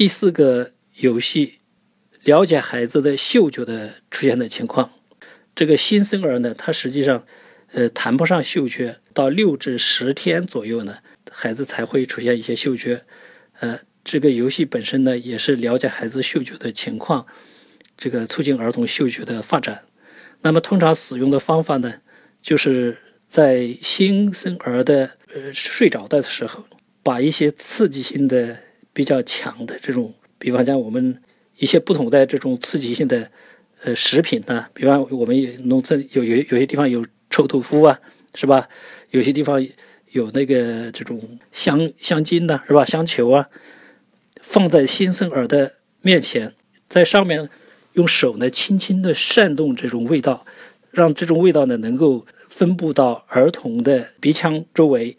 第四个游戏，了解孩子的嗅觉的出现的情况。这个新生儿呢，他实际上，呃，谈不上嗅觉，到六至十天左右呢，孩子才会出现一些嗅觉。呃，这个游戏本身呢，也是了解孩子嗅觉的情况，这个促进儿童嗅觉的发展。那么，通常使用的方法呢，就是在新生儿的呃睡着的时候，把一些刺激性的比较强的这种，比方讲我们一些不同的这种刺激性的。呃，食品呢，比方我们农村有有有些地方有臭豆腐啊，是吧？有些地方有那个这种香香精呢，是吧？香球啊，放在新生儿的面前，在上面用手呢轻轻的扇动这种味道，让这种味道呢能够分布到儿童的鼻腔周围，